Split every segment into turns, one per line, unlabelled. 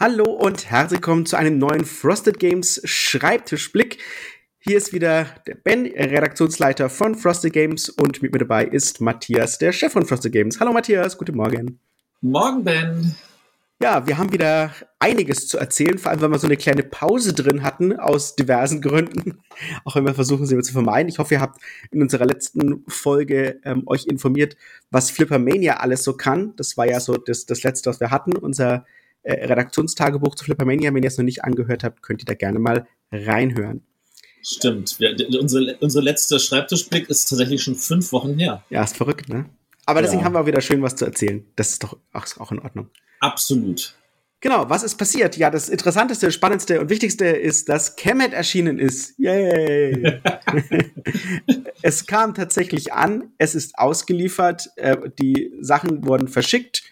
Hallo und herzlich willkommen zu einem neuen Frosted Games Schreibtischblick. Hier ist wieder der Ben, Redaktionsleiter von Frosted Games und mit mir dabei ist Matthias, der Chef von Frosted Games. Hallo Matthias, guten Morgen.
Morgen, Ben.
Ja, wir haben wieder einiges zu erzählen, vor allem weil wir so eine kleine Pause drin hatten, aus diversen Gründen. Auch wenn wir versuchen, sie zu vermeiden. Ich hoffe, ihr habt in unserer letzten Folge ähm, euch informiert, was Flippermania alles so kann. Das war ja so das, das letzte, was wir hatten. Unser äh, Redaktionstagebuch zu Flippermania. Wenn ihr es noch nicht angehört habt, könnt ihr da gerne mal reinhören.
Stimmt. Wir, unsere, unsere letzte Schreibtischblick ist tatsächlich schon fünf Wochen her.
Ja, ist verrückt, ne? Aber deswegen ja. haben wir auch wieder schön was zu erzählen. Das ist doch auch, in Ordnung.
Absolut.
Genau, was ist passiert? Ja, das Interessanteste, Spannendste und Wichtigste ist, dass Kemet erschienen ist. Yay! es kam tatsächlich an, es ist ausgeliefert, äh, die Sachen wurden verschickt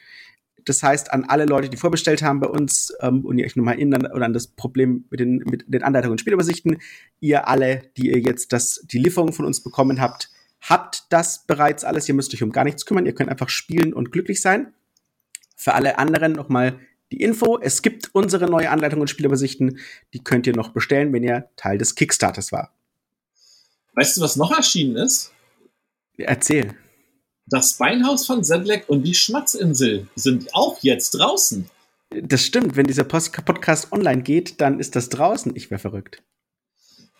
das heißt, an alle Leute, die vorbestellt haben bei uns, ähm, und ihr euch nochmal erinnern oder an das Problem mit den, mit den Anleitungen und Spielübersichten, ihr alle, die ihr jetzt das, die Lieferung von uns bekommen habt, habt das bereits alles. Ihr müsst euch um gar nichts kümmern. Ihr könnt einfach spielen und glücklich sein. Für alle anderen nochmal die Info. Es gibt unsere neue Anleitung und Spielübersichten. Die könnt ihr noch bestellen, wenn ihr Teil des Kickstarters war.
Weißt du, was noch erschienen ist?
Erzähl.
Das Beinhaus von Sedlec und die Schmatzinsel sind auch jetzt draußen.
Das stimmt. Wenn dieser Podcast online geht, dann ist das draußen. Ich wäre verrückt.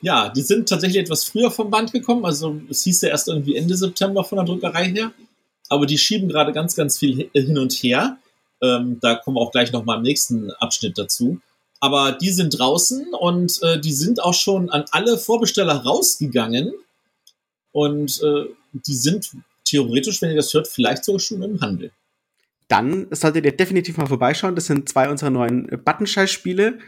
Ja, die sind tatsächlich etwas früher vom Band gekommen. Also es hieß ja erst irgendwie Ende September von der Druckerei her. Aber die schieben gerade ganz, ganz viel hin und her. Ähm, da kommen wir auch gleich nochmal im nächsten Abschnitt dazu. Aber die sind draußen und äh, die sind auch schon an alle Vorbesteller rausgegangen. Und äh, die sind theoretisch, wenn ihr das hört, vielleicht sogar schon im Handel.
Dann solltet ihr definitiv mal vorbeischauen. Das sind zwei unserer neuen Buttonscheiß-Spiele.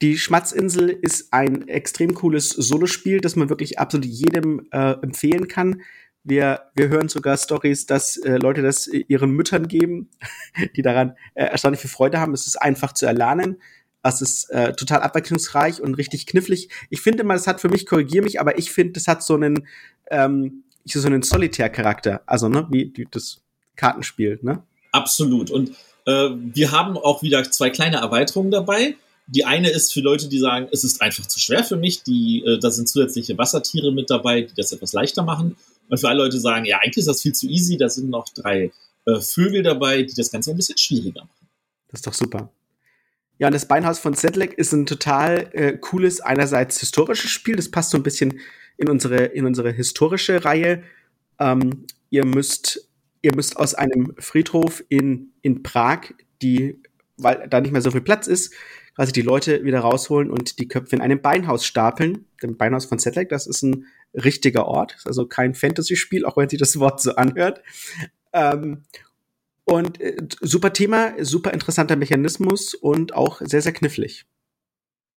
Die Schmatzinsel ist ein extrem cooles Solospiel, das man wirklich absolut jedem äh, empfehlen kann. Wir, wir hören sogar Stories, dass äh, Leute das ihren Müttern geben, die daran äh, erstaunlich viel Freude haben. Es ist einfach zu erlernen. Es ist äh, total abwechslungsreich und richtig knifflig. Ich finde mal, es hat für mich, korrigier mich, aber ich finde, es hat so einen ähm, so einen Solitär-Charakter, also ne, wie, wie das Kartenspiel, ne?
Absolut. Und äh, wir haben auch wieder zwei kleine Erweiterungen dabei. Die eine ist für Leute, die sagen, es ist einfach zu schwer für mich. Die, äh, da sind zusätzliche Wassertiere mit dabei, die das etwas leichter machen. Und für alle Leute, die sagen, ja, eigentlich ist das viel zu easy. Da sind noch drei äh, Vögel dabei, die das Ganze ein bisschen schwieriger machen.
Das ist doch super. Ja, und das Beinhaus von Sedlec ist ein total äh, cooles, einerseits historisches Spiel. Das passt so ein bisschen in unsere, in unsere historische Reihe. Ähm, ihr müsst, ihr müsst aus einem Friedhof in, in Prag, die, weil da nicht mehr so viel Platz ist, quasi die Leute wieder rausholen und die Köpfe in einem Beinhaus stapeln. Dem Beinhaus von Sedlec, das ist ein richtiger Ort, ist also kein Fantasy-Spiel, auch wenn sich das Wort so anhört. Ähm, und äh, super Thema, super interessanter Mechanismus und auch sehr, sehr knifflig.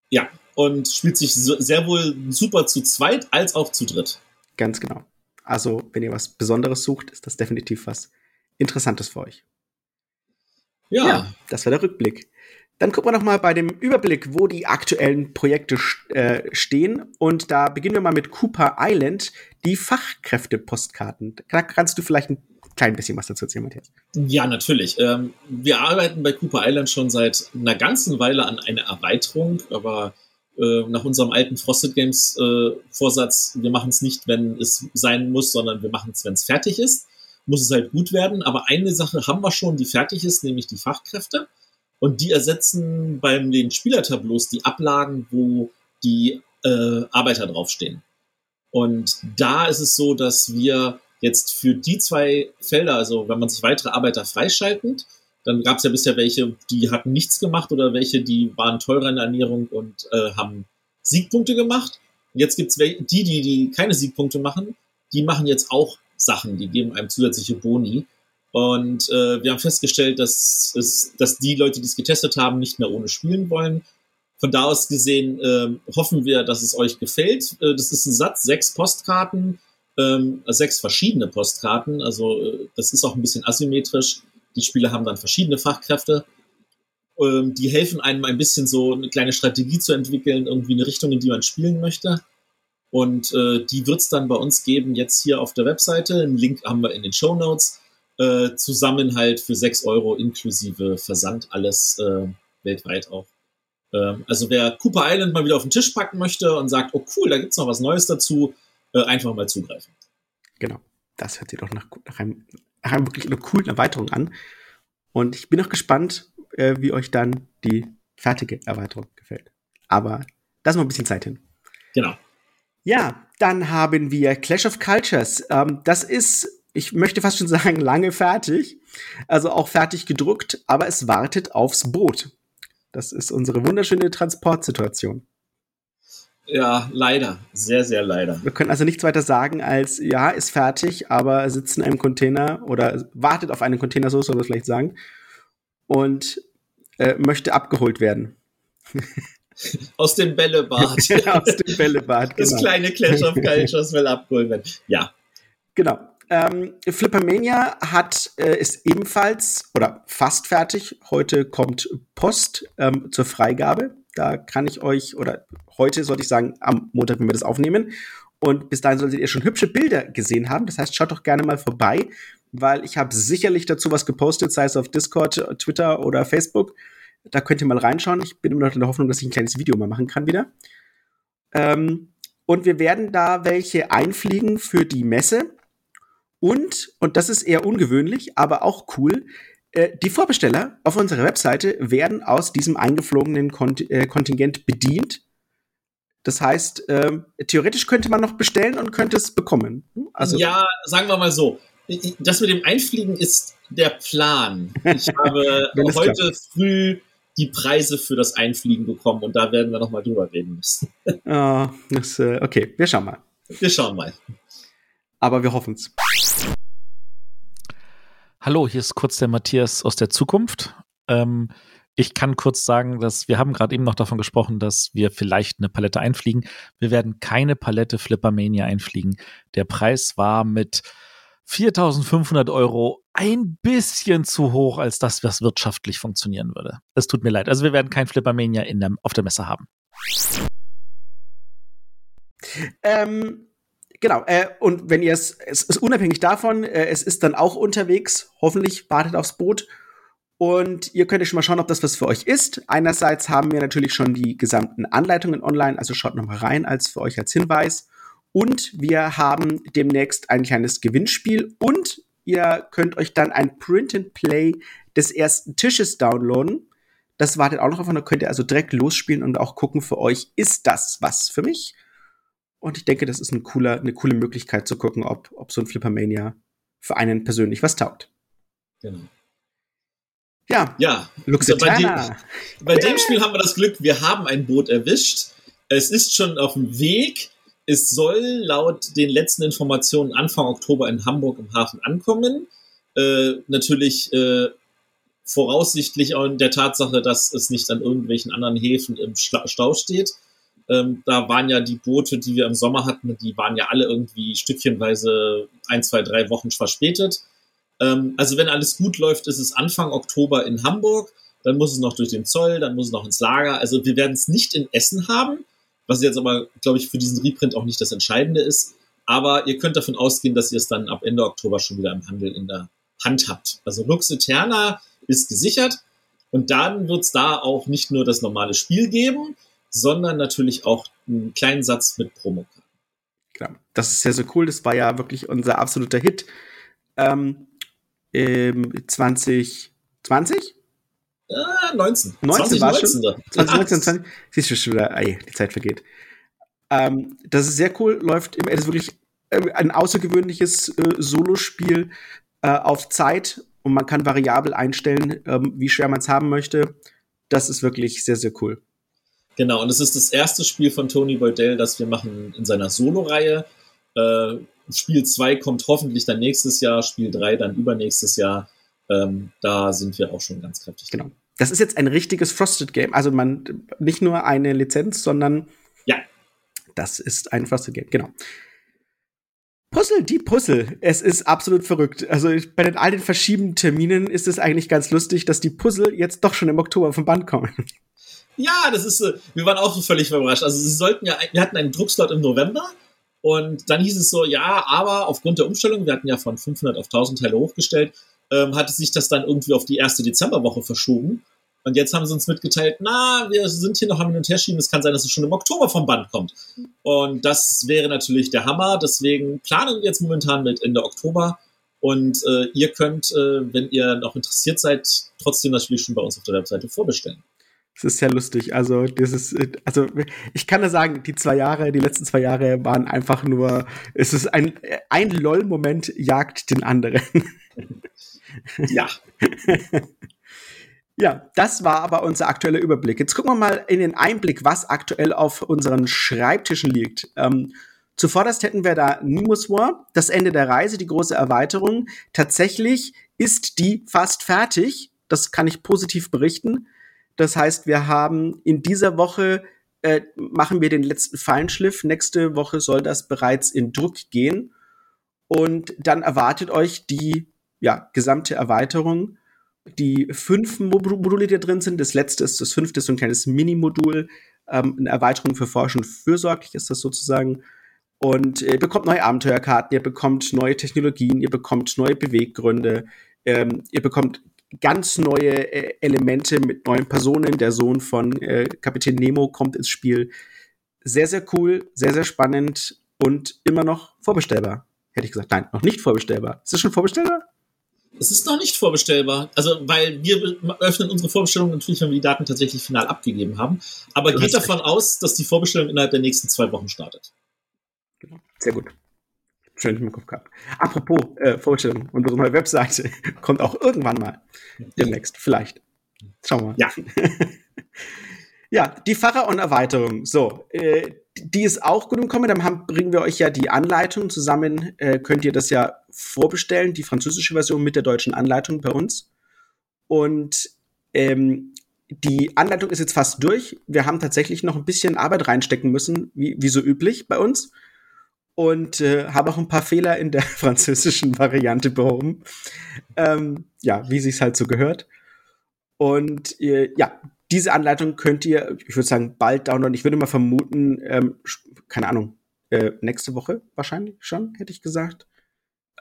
Ja, und spielt sich sehr wohl super zu zweit als auch zu dritt.
Ganz genau. Also, wenn ihr was Besonderes sucht, ist das definitiv was Interessantes für euch. Ja. ja das war der Rückblick. Dann gucken wir noch mal bei dem Überblick, wo die aktuellen Projekte äh, stehen. Und da beginnen wir mal mit Cooper Island, die Fachkräfte-Postkarten. kannst du vielleicht ein klein bisschen was dazu erzählen, Matthias?
Ja, natürlich. Ähm, wir arbeiten bei Cooper Island schon seit einer ganzen Weile an einer Erweiterung, aber äh, nach unserem alten Frosted Games äh, Vorsatz, wir machen es nicht, wenn es sein muss, sondern wir machen es, wenn es fertig ist. Muss es halt gut werden. Aber eine Sache haben wir schon, die fertig ist, nämlich die Fachkräfte. Und die ersetzen beim den Spielertableaus die Ablagen, wo die äh, Arbeiter draufstehen. Und da ist es so, dass wir jetzt für die zwei Felder, also wenn man sich weitere Arbeiter freischaltet, dann gab es ja bisher welche, die hatten nichts gemacht oder welche, die waren teurer in der Ernährung und äh, haben Siegpunkte gemacht. Jetzt gibt's die, die, die keine Siegpunkte machen, die machen jetzt auch Sachen, die geben einem zusätzliche Boni. Und äh, wir haben festgestellt, dass, es, dass die Leute, die es getestet haben, nicht mehr ohne spielen wollen. Von da aus gesehen äh, hoffen wir, dass es euch gefällt. Äh, das ist ein Satz, sechs Postkarten, ähm, sechs verschiedene Postkarten. Also äh, das ist auch ein bisschen asymmetrisch. Die Spieler haben dann verschiedene Fachkräfte. Ähm, die helfen einem ein bisschen so eine kleine Strategie zu entwickeln, irgendwie eine Richtung, in die man spielen möchte. Und äh, die wird es dann bei uns geben, jetzt hier auf der Webseite. Einen Link haben wir in den Show Notes. Äh, zusammen halt für 6 Euro inklusive Versand alles, äh, weltweit auch. Ähm, also wer Cooper Island mal wieder auf den Tisch packen möchte und sagt, oh cool, da gibt's noch was Neues dazu, äh, einfach mal zugreifen.
Genau, das hört sich doch nach, nach, einem, nach einem wirklich einer coolen Erweiterung an. Und ich bin auch gespannt, äh, wie euch dann die fertige Erweiterung gefällt. Aber da ist noch ein bisschen Zeit hin.
Genau.
Ja, dann haben wir Clash of Cultures. Ähm, das ist, ich möchte fast schon sagen, lange fertig. Also auch fertig gedruckt, aber es wartet aufs Boot. Das ist unsere wunderschöne Transportsituation.
Ja, leider. Sehr, sehr leider.
Wir können also nichts weiter sagen als, ja, ist fertig, aber sitzt in einem Container oder wartet auf einen Container, so soll man vielleicht sagen, und äh, möchte abgeholt werden.
Aus dem Bällebad.
Aus dem Bällebad,
genau. Das kleine Clash of Cultures will abgeholt werden. Ja.
Genau. Ähm, Flippermania hat, äh, ist ebenfalls oder fast fertig. Heute kommt Post ähm, zur Freigabe. Da kann ich euch, oder heute sollte ich sagen, am Montag, wenn wir das aufnehmen. Und bis dahin solltet ihr schon hübsche Bilder gesehen haben. Das heißt, schaut doch gerne mal vorbei, weil ich habe sicherlich dazu was gepostet, sei es auf Discord, Twitter oder Facebook. Da könnt ihr mal reinschauen. Ich bin immer noch in der Hoffnung, dass ich ein kleines Video mal machen kann wieder. Ähm, und wir werden da welche einfliegen für die Messe. Und, und das ist eher ungewöhnlich, aber auch cool, die Vorbesteller auf unserer Webseite werden aus diesem eingeflogenen Kont äh, Kontingent bedient. Das heißt, äh, theoretisch könnte man noch bestellen und könnte es bekommen.
Also, ja, sagen wir mal so. Das mit dem Einfliegen ist der Plan. Ich habe heute klappt. früh die Preise für das Einfliegen bekommen und da werden wir noch mal drüber reden müssen.
oh, das, äh, okay, wir schauen mal.
Wir schauen mal.
Aber wir hoffen es.
Hallo, hier ist kurz der Matthias aus der Zukunft. Ähm, ich kann kurz sagen, dass wir haben gerade eben noch davon gesprochen, dass wir vielleicht eine Palette einfliegen. Wir werden keine Palette Flippermania einfliegen. Der Preis war mit 4.500 Euro ein bisschen zu hoch, als das wirtschaftlich funktionieren würde. Es tut mir leid. Also wir werden kein Flippermania in der, auf der Messe haben.
Ähm, genau. Äh, und wenn ihr es, es ist unabhängig davon, äh, es ist dann auch unterwegs. Hoffentlich wartet aufs Boot. Und ihr könnt ja schon mal schauen, ob das was für euch ist. Einerseits haben wir natürlich schon die gesamten Anleitungen online, also schaut noch mal rein als für euch als Hinweis. Und wir haben demnächst ein kleines Gewinnspiel und ihr könnt euch dann ein Print and Play des ersten Tisches downloaden. Das wartet auch noch auf, da könnt ihr also direkt losspielen und auch gucken für euch, ist das was für mich? Und ich denke, das ist ein cooler, eine coole Möglichkeit zu gucken, ob, ob so ein Flippermania für einen persönlich was taugt.
Genau.
Ja,
ja. Also bei, dem, bei dem Spiel haben wir das Glück, wir haben ein Boot erwischt. Es ist schon auf dem Weg. Es soll laut den letzten Informationen Anfang Oktober in Hamburg im Hafen ankommen. Äh, natürlich äh, voraussichtlich auch in der Tatsache, dass es nicht an irgendwelchen anderen Häfen im Stau steht. Ähm, da waren ja die Boote, die wir im Sommer hatten, die waren ja alle irgendwie stückchenweise ein, zwei, drei Wochen verspätet. Ähm, also wenn alles gut läuft, ist es Anfang Oktober in Hamburg. Dann muss es noch durch den Zoll, dann muss es noch ins Lager. Also wir werden es nicht in Essen haben, was jetzt aber, glaube ich, für diesen Reprint auch nicht das Entscheidende ist. Aber ihr könnt davon ausgehen, dass ihr es dann ab Ende Oktober schon wieder im Handel in der Hand habt. Also Lux Eterna ist gesichert und dann wird es da auch nicht nur das normale Spiel geben, sondern natürlich auch einen kleinen Satz mit Promo.
Genau. Das ist ja so cool. Das war ja wirklich unser absoluter Hit. Ähm, 2020?
Äh, 19.
19 war schon. 2019, 20. Siehst du schon wieder, ey, die Zeit vergeht. Ähm, das ist sehr cool, läuft es ist wirklich äh, ein außergewöhnliches äh, Solospiel äh, auf Zeit und man kann variabel einstellen, ähm, wie schwer man es haben möchte. Das ist wirklich sehr, sehr cool.
Genau, und es ist das erste Spiel von Tony Boydell, das wir machen in seiner Solo-Reihe. Äh, Spiel 2 kommt hoffentlich dann nächstes Jahr, Spiel 3 dann übernächstes Jahr. Ähm, da sind wir auch schon ganz kräftig.
Genau. Das ist jetzt ein richtiges Frosted Game. Also man nicht nur eine Lizenz, sondern
ja,
das ist ein Frosted Game. Genau. Puzzle, die Puzzle. Es ist absolut verrückt. Also bei den all den verschiedenen Terminen ist es eigentlich ganz lustig, dass die Puzzle jetzt doch schon im Oktober vom Band kommen.
Ja, das ist, wir waren auch so völlig überrascht. Also sie sollten ja, wir hatten einen Druckslot im November und dann hieß es so, ja, aber aufgrund der Umstellung, wir hatten ja von 500 auf 1000 Teile hochgestellt, ähm, hatte sich das dann irgendwie auf die erste Dezemberwoche verschoben. Und jetzt haben sie uns mitgeteilt, na, wir sind hier noch am Hin und Her schieben. Es kann sein, dass es schon im Oktober vom Band kommt. Und das wäre natürlich der Hammer. Deswegen planen wir jetzt momentan mit Ende Oktober. Und äh, ihr könnt, äh, wenn ihr noch interessiert seid, trotzdem natürlich schon bei uns auf der Webseite vorbestellen.
Das ist sehr lustig. Also, das ist, also, ich kann da sagen, die zwei Jahre, die letzten zwei Jahre waren einfach nur, es ist ein, ein LOL-Moment jagt den anderen.
Ja.
Ja, das war aber unser aktueller Überblick. Jetzt gucken wir mal in den Einblick, was aktuell auf unseren Schreibtischen liegt. Ähm, zuvorderst hätten wir da Nimus War, das Ende der Reise, die große Erweiterung. Tatsächlich ist die fast fertig. Das kann ich positiv berichten. Das heißt, wir haben in dieser Woche äh, machen wir den letzten Feinschliff. Nächste Woche soll das bereits in Druck gehen. Und dann erwartet euch die ja, gesamte Erweiterung die fünf Module, die da drin sind. Das letzte ist, das fünfte so ein kleines Mini-Modul, ähm, eine Erweiterung für Forschung fürsorglich ist das sozusagen. Und ihr bekommt neue Abenteuerkarten, ihr bekommt neue Technologien, ihr bekommt neue Beweggründe, ähm, ihr bekommt ganz neue äh, Elemente mit neuen Personen. Der Sohn von äh, Kapitän Nemo kommt ins Spiel. Sehr, sehr cool, sehr, sehr spannend und immer noch vorbestellbar. Hätte ich gesagt, nein, noch nicht vorbestellbar. Ist das schon vorbestellbar?
Es ist noch nicht vorbestellbar. Also, weil wir öffnen unsere Vorbestellung natürlich, wenn wir die Daten tatsächlich final abgegeben haben. Aber du geht davon recht. aus, dass die Vorbestellung innerhalb der nächsten zwei Wochen startet.
Genau. Sehr gut. Schön im Kopf gehabt. Apropos äh, Vorbestellung, unsere neue Webseite kommt auch irgendwann mal. Demnächst, vielleicht. Schauen wir mal.
Ja.
ja, die Pfarrer und Erweiterung. So, äh, die ist auch gut im Kommen. Dann haben, bringen wir euch ja die Anleitung zusammen. Äh, könnt ihr das ja vorbestellen, die französische Version mit der deutschen Anleitung bei uns. Und ähm, die Anleitung ist jetzt fast durch. Wir haben tatsächlich noch ein bisschen Arbeit reinstecken müssen, wie, wie so üblich bei uns. Und äh, habe auch ein paar Fehler in der französischen Variante behoben. Ähm, ja, wie sich's halt so gehört. Und äh, ja, diese Anleitung könnt ihr, ich würde sagen, bald downloaden. Ich würde mal vermuten, ähm, keine Ahnung, äh, nächste Woche wahrscheinlich schon, hätte ich gesagt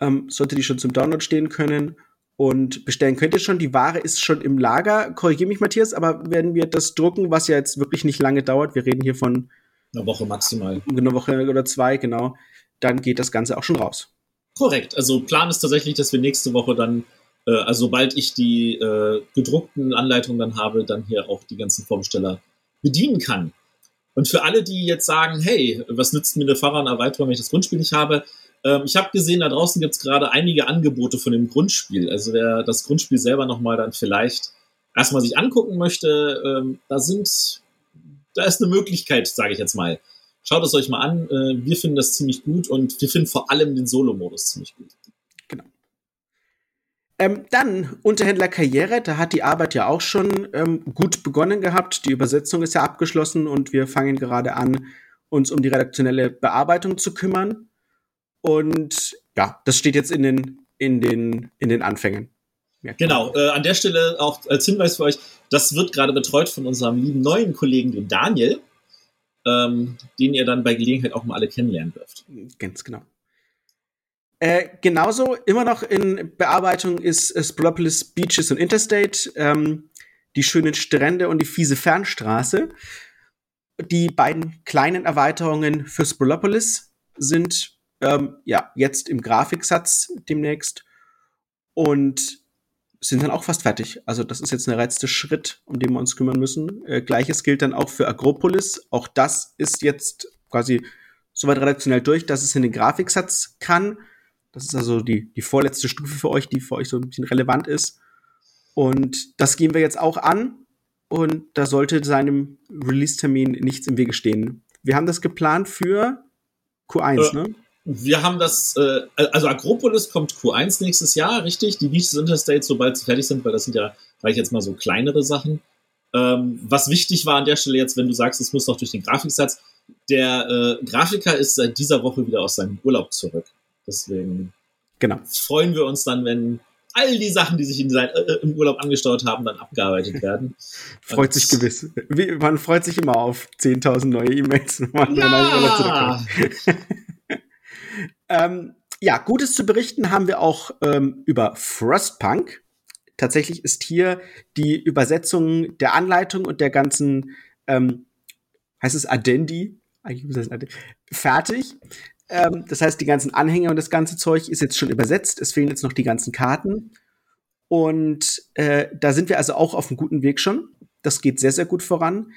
ähm, sollte die schon zum Download stehen können. Und bestellen könnt ihr schon. Die Ware ist schon im Lager. Korrigiere mich, Matthias, aber werden wir das drucken, was ja jetzt wirklich nicht lange dauert, wir reden hier von
einer Woche maximal.
Eine Woche oder zwei, genau. Dann geht das Ganze auch schon raus.
Korrekt. Also Plan ist tatsächlich, dass wir nächste Woche dann, äh, also sobald ich die äh, gedruckten Anleitungen dann habe, dann hier auch die ganzen Vorbesteller bedienen kann. Und für alle, die jetzt sagen, hey, was nützt mir eine Fahrraderweiterung, wenn ich das Grundspiel nicht habe, ähm, ich habe gesehen, da draußen gibt es gerade einige Angebote von dem Grundspiel. Also wer das Grundspiel selber nochmal dann vielleicht erstmal sich angucken möchte, ähm, da sind, da ist eine Möglichkeit, sage ich jetzt mal. Schaut es euch mal an. Äh, wir finden das ziemlich gut und wir finden vor allem den Solo-Modus ziemlich gut.
Genau. Ähm, dann Unterhändler Karriere, da hat die Arbeit ja auch schon ähm, gut begonnen gehabt. Die Übersetzung ist ja abgeschlossen und wir fangen gerade an, uns um die redaktionelle Bearbeitung zu kümmern. Und ja, das steht jetzt in den, in den, in den Anfängen.
Genau, äh, an der Stelle auch als Hinweis für euch, das wird gerade betreut von unserem lieben neuen Kollegen, dem Daniel, ähm, den ihr dann bei Gelegenheit auch mal alle kennenlernen dürft.
Ganz genau. Äh, genauso immer noch in Bearbeitung ist Splopolis Beaches und Interstate, ähm, die schönen Strände und die fiese Fernstraße. Die beiden kleinen Erweiterungen für Spolopolis sind ähm, ja, jetzt im Grafiksatz demnächst und sind dann auch fast fertig. Also das ist jetzt der letzte Schritt, um den wir uns kümmern müssen. Äh, Gleiches gilt dann auch für Agropolis. Auch das ist jetzt quasi soweit redaktionell durch, dass es in den Grafiksatz kann. Das ist also die, die vorletzte Stufe für euch, die für euch so ein bisschen relevant ist. Und das gehen wir jetzt auch an. Und da sollte seinem Release-Termin nichts im Wege stehen. Wir haben das geplant für Q1, äh, ne?
Wir haben das, äh, also Agropolis kommt Q1 nächstes Jahr, richtig? Die Beaches Interstate, sobald sie fertig sind, weil das sind ja, sag ich jetzt mal so kleinere Sachen. Ähm, was wichtig war an der Stelle jetzt, wenn du sagst, es muss noch durch den Grafiksatz, der äh, Grafiker ist seit dieser Woche wieder aus seinem Urlaub zurück. Deswegen genau. freuen wir uns dann, wenn all die Sachen, die sich in äh, im Urlaub angestaut haben, dann abgearbeitet werden.
freut sich gewiss. Wie, man freut sich immer auf 10.000 neue E-Mails.
Ja!
Ähm, ja, Gutes zu berichten haben wir auch ähm, über Frostpunk. Tatsächlich ist hier die Übersetzung der Anleitung und der ganzen, ähm, heißt es Addendi? Fertig. Ähm, das heißt, die ganzen Anhänger und das ganze Zeug ist jetzt schon übersetzt. Es fehlen jetzt noch die ganzen Karten. Und äh, da sind wir also auch auf einem guten Weg schon. Das geht sehr, sehr gut voran.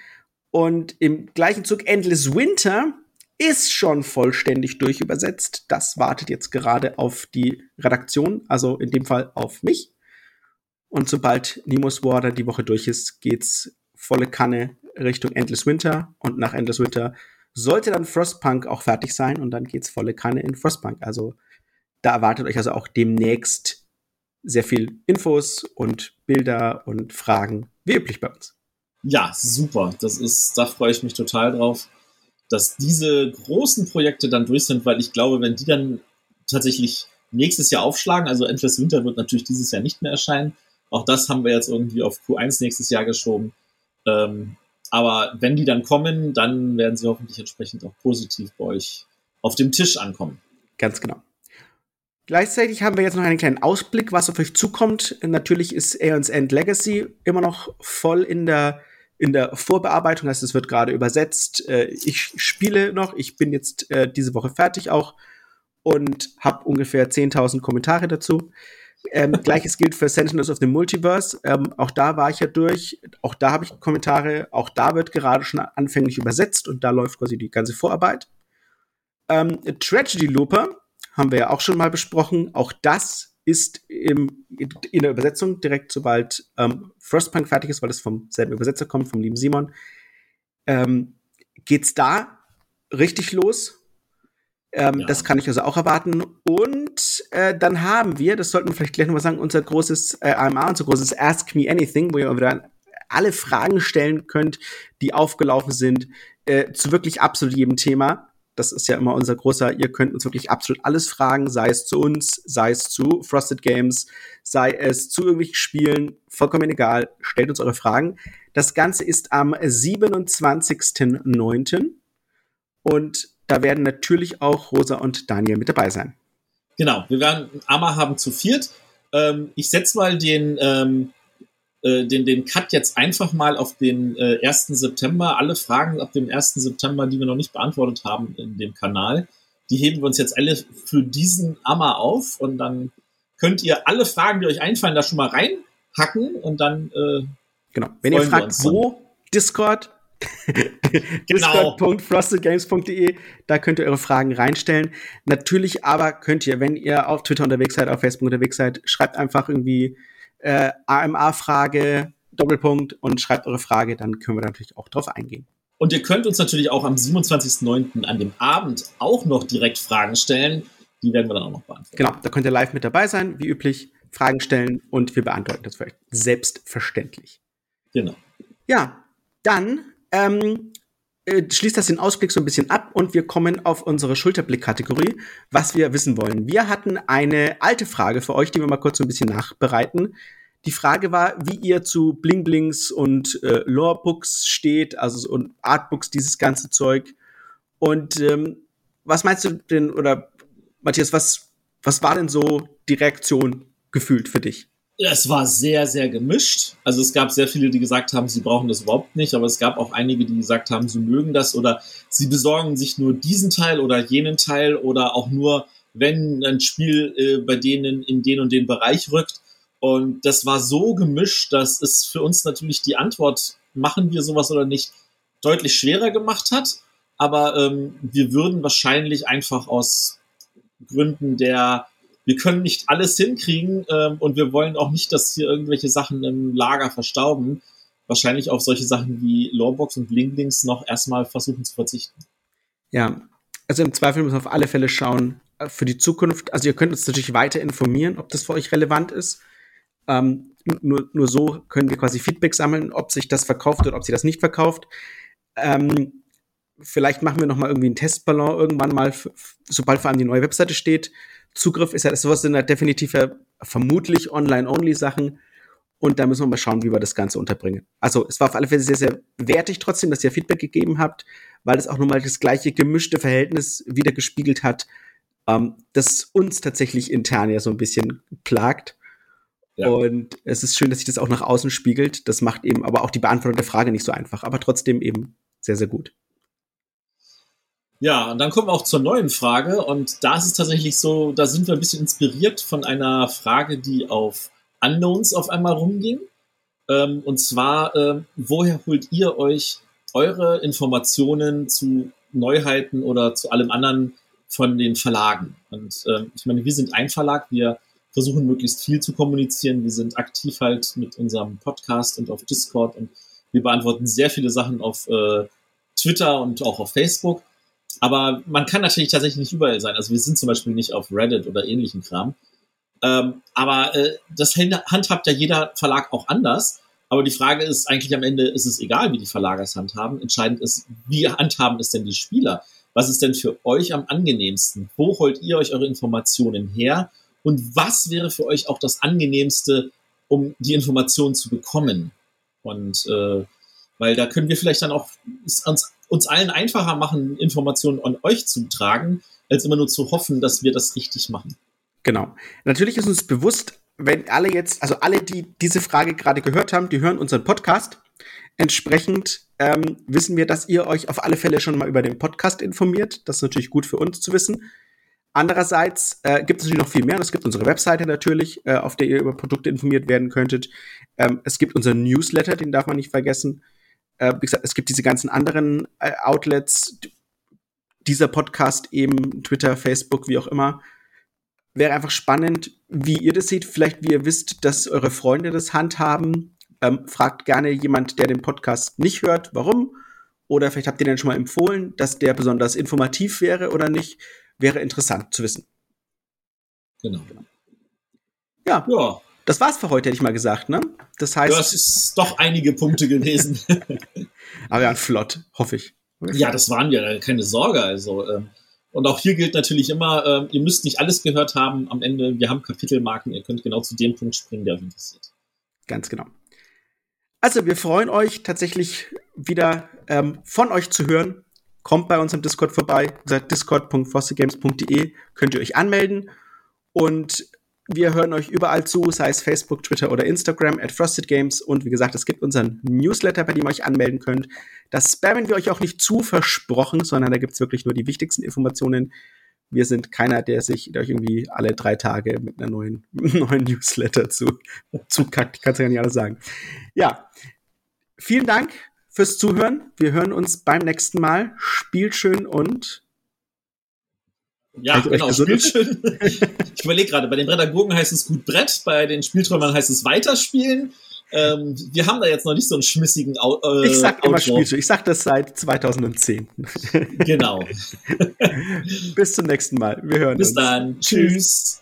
Und im gleichen Zug Endless Winter ist schon vollständig durchübersetzt. Das wartet jetzt gerade auf die Redaktion, also in dem Fall auf mich. Und sobald Nemo's Water die Woche durch ist, geht's volle Kanne Richtung Endless Winter. Und nach Endless Winter sollte dann Frostpunk auch fertig sein und dann geht's volle Kanne in Frostpunk. Also da erwartet euch also auch demnächst sehr viel Infos und Bilder und Fragen, wie üblich bei uns.
Ja, super. Das ist, da freue ich mich total drauf, dass diese großen Projekte dann durch sind, weil ich glaube, wenn die dann tatsächlich nächstes Jahr aufschlagen, also Endless Winter wird natürlich dieses Jahr nicht mehr erscheinen. Auch das haben wir jetzt irgendwie auf Q1 nächstes Jahr geschoben. Ähm, aber wenn die dann kommen, dann werden sie hoffentlich entsprechend auch positiv bei euch auf dem Tisch ankommen.
Ganz genau. Gleichzeitig haben wir jetzt noch einen kleinen Ausblick, was auf euch zukommt. Natürlich ist Aeons End Legacy immer noch voll in der, in der Vorbearbeitung. heißt, es wird gerade übersetzt. Äh, ich spiele noch. Ich bin jetzt äh, diese Woche fertig auch und habe ungefähr 10.000 Kommentare dazu. Ähm, Gleiches gilt für Sentinels of the Multiverse. Ähm, auch da war ich ja durch. Auch da habe ich Kommentare. Auch da wird gerade schon anfänglich übersetzt und da läuft quasi die ganze Vorarbeit. Ähm, Tragedy Looper haben wir ja auch schon mal besprochen. Auch das ist im, in der Übersetzung direkt, sobald ähm, Frostpunk fertig ist, weil es vom selben Übersetzer kommt, vom lieben Simon, ähm, geht's da richtig los. Ähm, ja. Das kann ich also auch erwarten. Und äh, dann haben wir, das sollten wir vielleicht gleich nochmal sagen, unser großes äh, AMA, unser großes Ask Me Anything, wo ihr wieder alle Fragen stellen könnt, die aufgelaufen sind, äh, zu wirklich absolut jedem Thema. Das ist ja immer unser großer, ihr könnt uns wirklich absolut alles fragen, sei es zu uns, sei es zu Frosted Games, sei es zu irgendwelchen Spielen, vollkommen egal, stellt uns eure Fragen. Das Ganze ist am 27.09. Und da werden natürlich auch Rosa und Daniel mit dabei sein.
Genau, wir werden Amma haben zu viert. Ähm, ich setze mal den ähm, äh, den, den Cut jetzt einfach mal auf den äh, 1. September. Alle Fragen ab dem 1. September, die wir noch nicht beantwortet haben in dem Kanal, die heben wir uns jetzt alle für diesen Ammer auf und dann könnt ihr alle Fragen, die euch einfallen, da schon mal reinhacken und dann äh,
Genau. Wenn ihr fragt, wo Discord, genau. discord.frostedgames.de, da könnt ihr eure Fragen reinstellen. Natürlich aber könnt ihr, wenn ihr auf Twitter unterwegs seid, auf Facebook unterwegs seid, schreibt einfach irgendwie äh, AMA-Frage, Doppelpunkt und schreibt eure Frage, dann können wir natürlich auch drauf eingehen.
Und ihr könnt uns natürlich auch am 27.09. an dem Abend auch noch direkt Fragen stellen. Die werden wir dann auch noch beantworten.
Genau, da könnt ihr live mit dabei sein, wie üblich, Fragen stellen und wir beantworten das für euch. Selbstverständlich.
Genau.
Ja, dann ähm, äh, schließt das den Ausblick so ein bisschen ab und wir kommen auf unsere Schulterblick-Kategorie, was wir wissen wollen. Wir hatten eine alte Frage für euch, die wir mal kurz so ein bisschen nachbereiten. Die Frage war, wie ihr zu Bling-Blings und äh, Lore-Books steht, also und Artbooks, dieses ganze Zeug. Und ähm, was meinst du denn, oder Matthias, was, was war denn so die Reaktion gefühlt für dich?
Es war sehr, sehr gemischt. Also es gab sehr viele, die gesagt haben, sie brauchen das überhaupt nicht, aber es gab auch einige, die gesagt haben, sie mögen das oder sie besorgen sich nur diesen Teil oder jenen Teil oder auch nur, wenn ein Spiel äh, bei denen in den und den Bereich rückt. Und das war so gemischt, dass es für uns natürlich die Antwort, machen wir sowas oder nicht, deutlich schwerer gemacht hat. Aber ähm, wir würden wahrscheinlich einfach aus Gründen der wir können nicht alles hinkriegen ähm, und wir wollen auch nicht, dass hier irgendwelche Sachen im Lager verstauben. Wahrscheinlich auf solche Sachen wie Lorebox und Blinklings noch erstmal versuchen zu verzichten.
Ja, also im Zweifel müssen wir auf alle Fälle schauen äh, für die Zukunft. Also ihr könnt uns natürlich weiter informieren, ob das für euch relevant ist. Ähm, nur, nur so können wir quasi Feedback sammeln, ob sich das verkauft oder ob sich das nicht verkauft. Ähm, vielleicht machen wir noch mal irgendwie einen Testballon irgendwann mal, sobald vor allem die neue Webseite steht Zugriff ist ja, sowas sind halt definitiv ja vermutlich Online-Only-Sachen. Und da müssen wir mal schauen, wie wir das Ganze unterbringen. Also es war auf alle Fälle sehr, sehr wertig trotzdem, dass ihr Feedback gegeben habt, weil es auch nochmal das gleiche gemischte Verhältnis wieder gespiegelt hat, ähm, das uns tatsächlich intern ja so ein bisschen plagt. Ja. Und es ist schön, dass sich das auch nach außen spiegelt. Das macht eben aber auch die Beantwortung der Frage nicht so einfach, aber trotzdem eben sehr, sehr gut.
Ja, und dann kommen wir auch zur neuen Frage. Und da ist es tatsächlich so, da sind wir ein bisschen inspiriert von einer Frage, die auf Unknowns auf einmal rumging. Ähm, und zwar, äh, woher holt ihr euch eure Informationen zu Neuheiten oder zu allem anderen von den Verlagen? Und äh, ich meine, wir sind ein Verlag, wir versuchen möglichst viel zu kommunizieren. Wir sind aktiv halt mit unserem Podcast und auf Discord und wir beantworten sehr viele Sachen auf äh, Twitter und auch auf Facebook. Aber man kann natürlich tatsächlich nicht überall sein. Also wir sind zum Beispiel nicht auf Reddit oder ähnlichen Kram. Ähm, aber äh, das handhabt ja jeder Verlag auch anders. Aber die Frage ist eigentlich am Ende, ist es egal, wie die Verlage es handhaben. Entscheidend ist, wie handhaben es denn die Spieler? Was ist denn für euch am angenehmsten? Wo holt ihr euch eure Informationen her? Und was wäre für euch auch das angenehmste, um die Informationen zu bekommen? Und äh, weil da können wir vielleicht dann auch uns uns allen einfacher machen, Informationen an euch zu tragen, als immer nur zu hoffen, dass wir das richtig machen.
Genau. Natürlich ist uns bewusst, wenn alle jetzt, also alle, die diese Frage gerade gehört haben, die hören unseren Podcast. Entsprechend ähm, wissen wir, dass ihr euch auf alle Fälle schon mal über den Podcast informiert. Das ist natürlich gut für uns zu wissen. Andererseits äh, gibt es natürlich noch viel mehr. Es gibt unsere Webseite natürlich, äh, auf der ihr über Produkte informiert werden könntet. Ähm, es gibt unseren Newsletter, den darf man nicht vergessen. Äh, wie gesagt, es gibt diese ganzen anderen äh, Outlets, dieser Podcast eben, Twitter, Facebook, wie auch immer. Wäre einfach spannend, wie ihr das seht. Vielleicht, wie ihr wisst, dass eure Freunde das handhaben. Ähm, fragt gerne jemand, der den Podcast nicht hört, warum. Oder vielleicht habt ihr den schon mal empfohlen, dass der besonders informativ wäre oder nicht. Wäre interessant zu wissen.
Genau.
Ja. Ja. Das war's für heute, hätte ich mal gesagt, ne?
Das heißt. Das ist doch einige Punkte gewesen.
Aber ja, flott, hoffe ich.
Ja, das waren ja keine Sorge. Also, ähm, und auch hier gilt natürlich immer, ähm, ihr müsst nicht alles gehört haben am Ende. Wir haben Kapitelmarken, ihr könnt genau zu dem Punkt springen, der euch interessiert.
Ganz genau. Also, wir freuen euch tatsächlich wieder ähm, von euch zu hören. Kommt bei uns im Discord vorbei, seid discord.fossigames.de, könnt ihr euch anmelden. Und wir hören euch überall zu, sei es Facebook, Twitter oder Instagram at Frosted Games. Und wie gesagt, es gibt unseren Newsletter, bei dem ihr euch anmelden könnt. Das spammen wir euch auch nicht zu versprochen, sondern da gibt's wirklich nur die wichtigsten Informationen. Wir sind keiner, der sich der euch irgendwie alle drei Tage mit einer neuen, neuen Newsletter zu, zukackt. Ich kann es ja nicht alles sagen. Ja, vielen Dank fürs Zuhören. Wir hören uns beim nächsten Mal. Spielt schön und
ja, genau, Spielschön. ich überlege gerade, bei den Brettergurken heißt es gut Brett, bei den Spielträumern heißt es weiterspielen. Ähm, wir haben da jetzt noch nicht so einen schmissigen
äh, Ich sag immer Spielschön. Ich sag das seit 2010.
genau.
Bis zum nächsten Mal. Wir hören
Bis uns. Bis dann. Tschüss.